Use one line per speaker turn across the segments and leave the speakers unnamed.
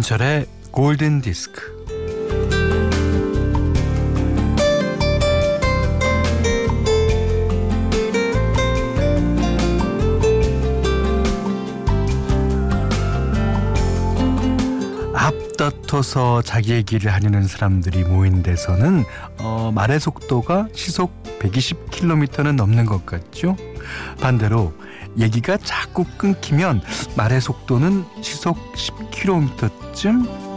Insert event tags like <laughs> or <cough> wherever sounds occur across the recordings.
김현철의 골든 디스크. 앞다퉈서 자기 얘기를 하려는 사람들이 모인 데서는 어, 말의 속도가 시속 120km는 넘는 것 같죠? 반대로 얘기가 자꾸 끊기면 말의 속도는 시속 10km쯤?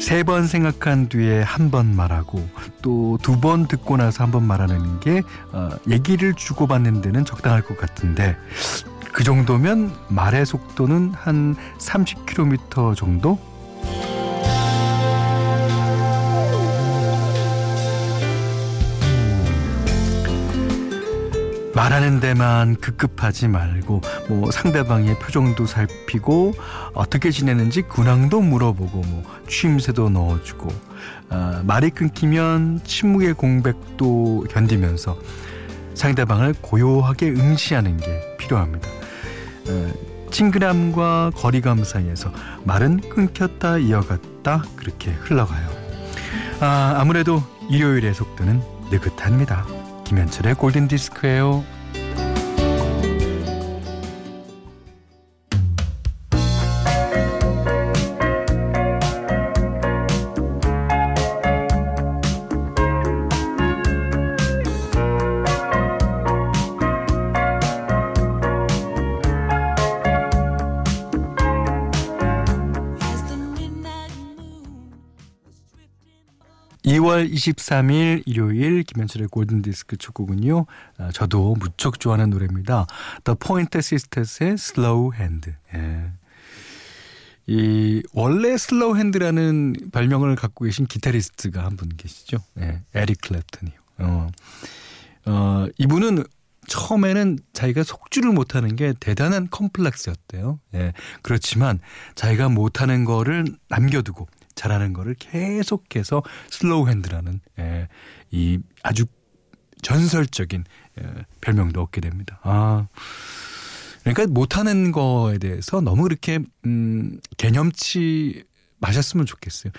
세 번 생각한 뒤에 한 번 말하고 또 두 번 듣고 나서 한 번 말하는 게 어, 얘기를 주고받는 데는 적당할 것 같은데 그 정도면 말의 속도는 한 30km 정도 말하는 데만 급급하지 말고 뭐 상대방의 표정도 살피고 어떻게 지내는지 근황도 물어보고 뭐 취임새도 넣어주고 아, 말이 끊기면 침묵의 공백도 견디면서 상대방을 고요하게 응시하는 게 필요합니다. 어, 친근함과 거리감 사이에서 말은 끊겼다 이어갔다 그렇게 흘러가요. 아, 아무래도 일요일의 속도는 느긋합니다. 김현철의 골든 디스크예요. 2월 23일 일요일 김현철의 골든디스크 첫 곡은요. 아, 저도 무척 좋아하는 노래입니다. The Pointer Sisters의 Slow Hand. 예. 이 원래 Slow Hand라는 별명을 갖고 계신 기타리스트가 한 분 계시죠. 예, 에릭 클랩튼이요. 어, 어, 이분은 처음에는 자기가 속주를 못하는 게 대단한 컴플렉스였대요. 예, 그렇지만 자기가 못하는 거를 남겨두고 잘하는 거를 계속해서 Slowhand라는 예, 이 아주 전설적인 예, 별명도 얻게 됩니다. 아. 그러니까 못하는 거에 대해서 너무 그렇게 음, 괘념치 마셨으면 좋겠어요.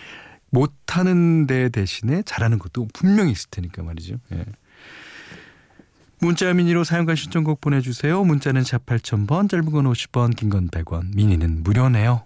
못하는 데 대신에 잘하는 것도 분명히 있을 테니까 말이죠. 예. 문자 미니로 사연과 신청곡 보내주세요. 문자는 샵 8000번, 짧은 건 50원, 긴건 100원, 미니는 무료네요.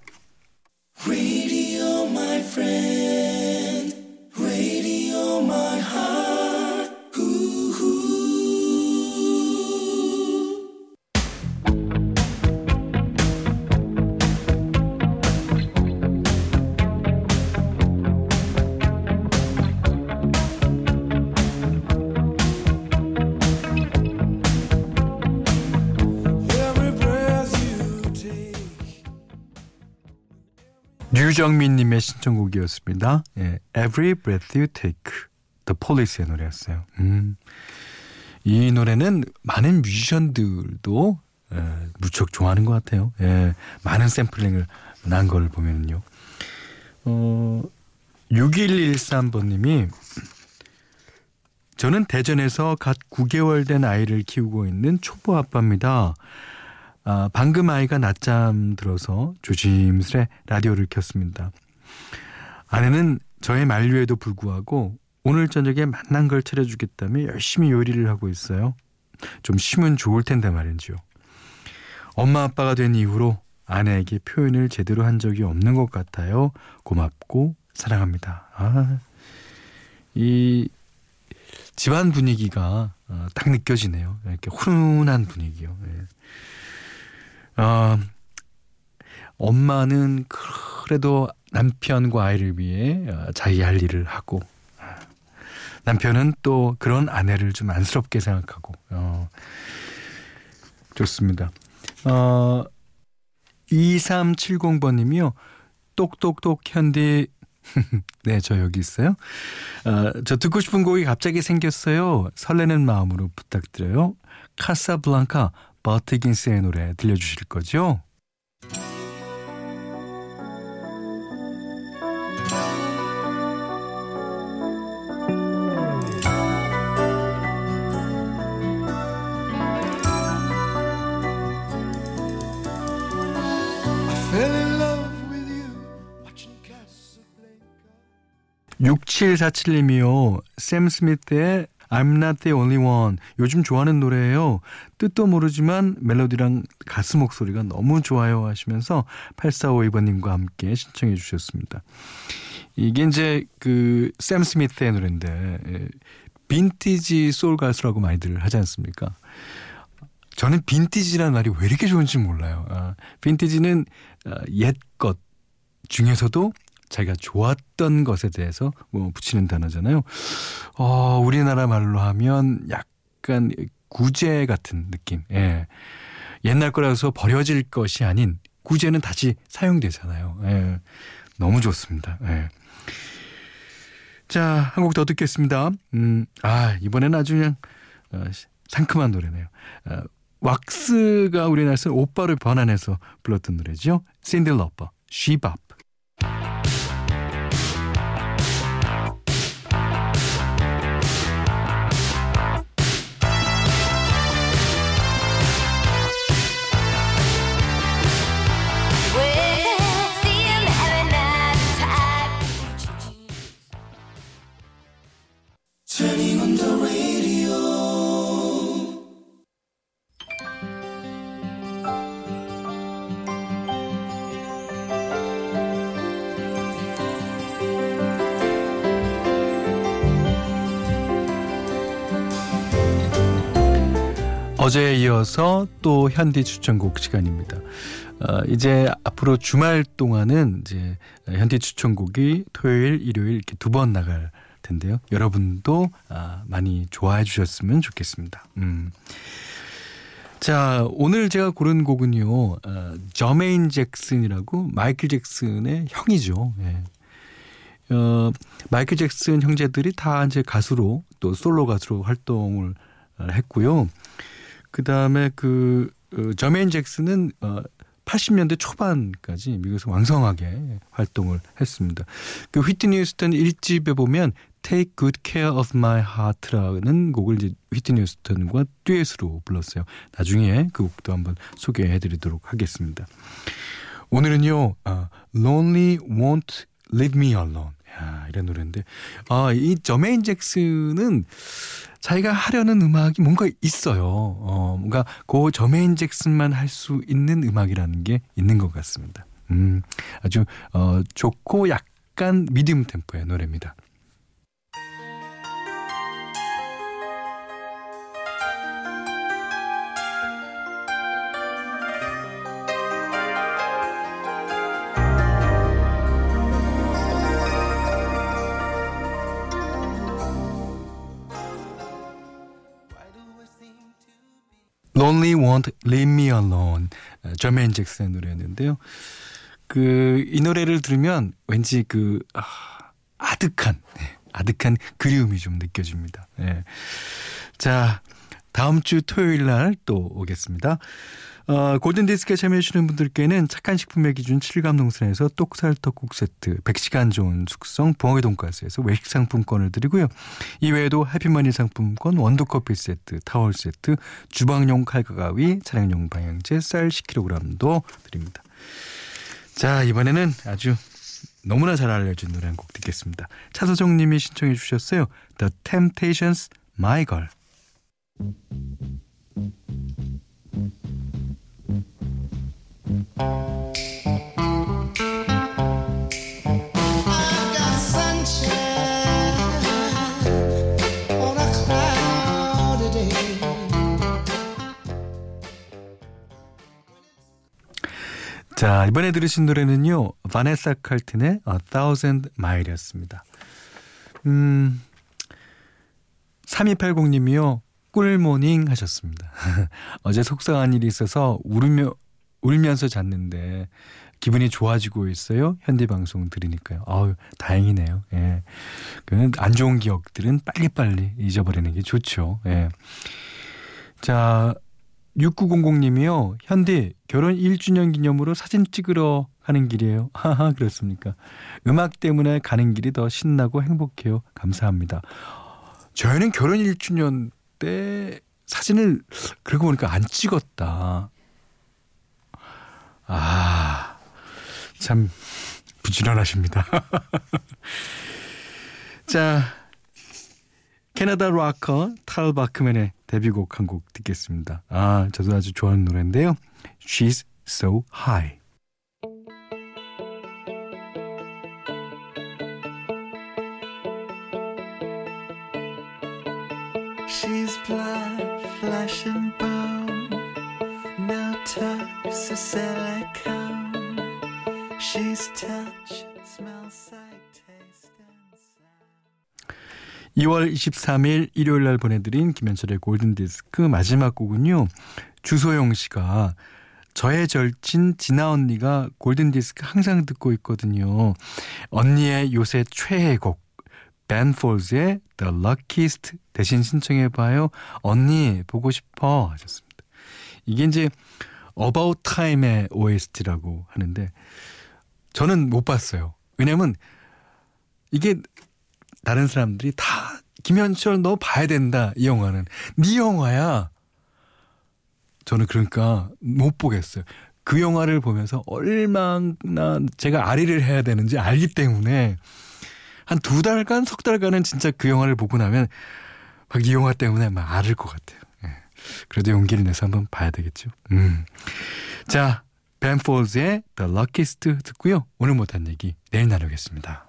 유정민님의 신청곡이었습니다. 예, Every Breath You Take, The Police의 노래였어요. 음, 이 노래는 많은 뮤지션들도 예, 무척 좋아하는 것 같아요. 예, 많은 샘플링을 난 걸 보면요. 어, 6113번님이 저는 대전에서 갓 9개월 된 아이를 키우고 있는 초보 아빠입니다. 아, 방금 아이가 낮잠 들어서 조심스레 라디오를 켰습니다. 아내는 저의 만류에도 불구하고 오늘 저녁에 맛난 걸 차려주겠다며 열심히 요리를 하고 있어요. 좀 쉬면 좋을 텐데 말인지요. 엄마 아빠가 된 이후로 아내에게 표현을 제대로 한 적이 없는 것 같아요. 고맙고 사랑합니다. 아, 이 집안 분위기가 어, 딱 느껴지네요. 이렇게 훈훈한 분위기요. 예. 어, 엄마는 그래도 남편과 아이를 위해 어, 자기 할 일을 하고 남편은 또 그런 아내를 좀 안쓰럽게 생각하고 어, 좋습니다. 어, 2370번님이요. 똑똑똑 현디 <laughs> 네, 저 여기 있어요. 어, 저 듣고 싶은 곡이 갑자기 생겼어요. 설레는 마음으로 부탁드려요. 카사블랑카 버티긴스의 노래 들려주실 거죠? 육칠사칠님이요샘 스미트의 I'm not the only one. 요즘 좋아하는 노래예요. 뜻도 모르지만 멜로디랑 가수 목소리가 너무 좋아요 하시면서 8452번님과 함께 신청해 주셨습니다. 이게 이제 그 샘 스미스의 노래인데 예, 빈티지 소울 가수라고 많이들 하지 않습니까? 저는 빈티지라는 말이 왜 이렇게 좋은지 몰라요. 아, 빈티지는 아, 옛것 중에서도 자기가 좋았던 것에 대해서 뭐 붙이는 단어잖아요. 어, 우리나라 말로 하면 약간 구제 같은 느낌. 예. 옛날 거라서 버려질 것이 아닌 구제는 다시 사용되잖아요. 예. 너무 좋습니다. 예. 자, 한 곡 더 듣겠습니다. 음, 아, 이번에는 아주 그냥 어, 상큼한 노래네요. 어, 왁스가 우리나라에서 오빠를 번안해서 불렀던 노래죠. 신디 러퍼, 쉬밥. 어제에 이어서 또 현디 추천곡 시간입니다. 어, 이제 앞으로 주말 동안은 이제 현디 추천곡이 토요일, 일요일 이렇게 두 번 나갈 텐데요. 여러분도 아, 많이 좋아해 주셨으면 좋겠습니다. 음. 자, 오늘 제가 고른 곡은요, 어, 저메인 잭슨이라고 마이클 잭슨의 형이죠. 예. 어, 마이클 잭슨 형제들이 다 이제 가수로 또 솔로 가수로 활동을 했고요. 그 다음에 그 어, 저메인 잭슨은 어 80년대 초반까지 미국에서 왕성하게 활동을 했습니다. 그 휘트니 휴스턴 1집에 보면 Take Good Care of My Heart라는 곡을 이제 휘트니 휴스턴과 듀엣으로 불렀어요. 나중에 그 곡도 한번 소개해 드리도록 하겠습니다. 오늘은요, 아, Lonely Won't Leave Me Alone. 야, 이런 노래인데, 아, 이 저메인 잭슨은 자기가 하려는 음악이 뭔가 있어요. 어, 뭔가 그 저메인 잭슨만 할 수 있는 음악이라는 게 있는 것 같습니다. 음, 아주 어, 좋고 약간 미디움 템포의 노래입니다. Lonely Won't Leave Me Alone 저메인 잭슨 노래였는데요. 그 이 노래를 들으면 왠지 그 아, 아득한 네, 아득한 그리움이 좀 느껴집니다. 네. 자 다음 주 토요일 날 또 오겠습니다. 어, 골든디스크에 참여해주시는 분들께는 착한 식품의 기준 7감 농산에서 똑살떡국 세트, 100시간 좋은 숙성 부엉이 돈가스에서 외식 상품권을 드리고요. 이외에도 해피머니 상품권, 원두커피 세트, 타월 세트, 주방용 칼과 가위, 차량용 방향제, 쌀 10kg도 드립니다. 자, 이번에는 아주 너무나 잘 알려진 노래 한 곡 듣겠습니다. 차서정 님이 신청해 주셨어요. The Temptations, My Girl. 자, 이번에 들으신 노래는요. 바네사 칼튼의 A Thousand Mile이었습니다. 음, 3280님이요. 꿀모닝 하셨습니다. <laughs> 어제 속상한 일이 있어서 울며, 울면서 잤는데 기분이 좋아지고 있어요. 현대 방송 들으니까요. 아우, 다행이네요. 예. 그안 좋은 기억들은 빨리빨리 잊어버리는 게 좋죠. 예. 자, 6900님이요. 현디 결혼 1주년 기념으로 사진 찍으러 가는 길이에요. <laughs> 하하 그렇습니까? 음악 때문에 가는 길이 더 신나고 행복해요. 감사합니다. 저희는 결혼 1주년 때 사진을 그러고 보니까 안 찍었다. 아, 참 부지런하십니다. <laughs> 자, 캐나다 락커 탈 바크맨의 데뷔곡 한 곡 듣겠습니다. 아, 저도 아주 좋아하는 노래인데요. She's So High. She's blood, flesh and bone. No tucks or silicone. She's touch, smell, sight, taste and sound. 2월 23일 일요일 날 보내드린 김현철의 골든디스크 마지막 곡은요. 주소영 씨가 저의 절친 진아 언니가 골든디스크 항상 듣고 있거든요. 언니의 요새 최애곡 벤 폴즈의 The Luckiest 대신 신청해봐요. 언니 보고 싶어 하셨습니다. 이게 이제 About Time의 OST라고 하는데 저는 못 봤어요. 왜냐면 이게 다른 사람들이 다 김현철 너 봐야 된다 이 영화는 네 영화야. 저는 그러니까 못 보겠어요. 그 영화를 보면서 얼마나 제가 아리를 해야 되는지 알기 때문에 한 두 달간 석 달간은 진짜 그 영화를 보고 나면 막 이 영화 때문에 막 앓을 것 같아요. 예. 그래도 용기를 내서 한번 봐야 되겠죠. 음. 자, 벤 폴즈의 The Luckiest 듣고요. 오늘 못한 얘기 내일 나누겠습니다.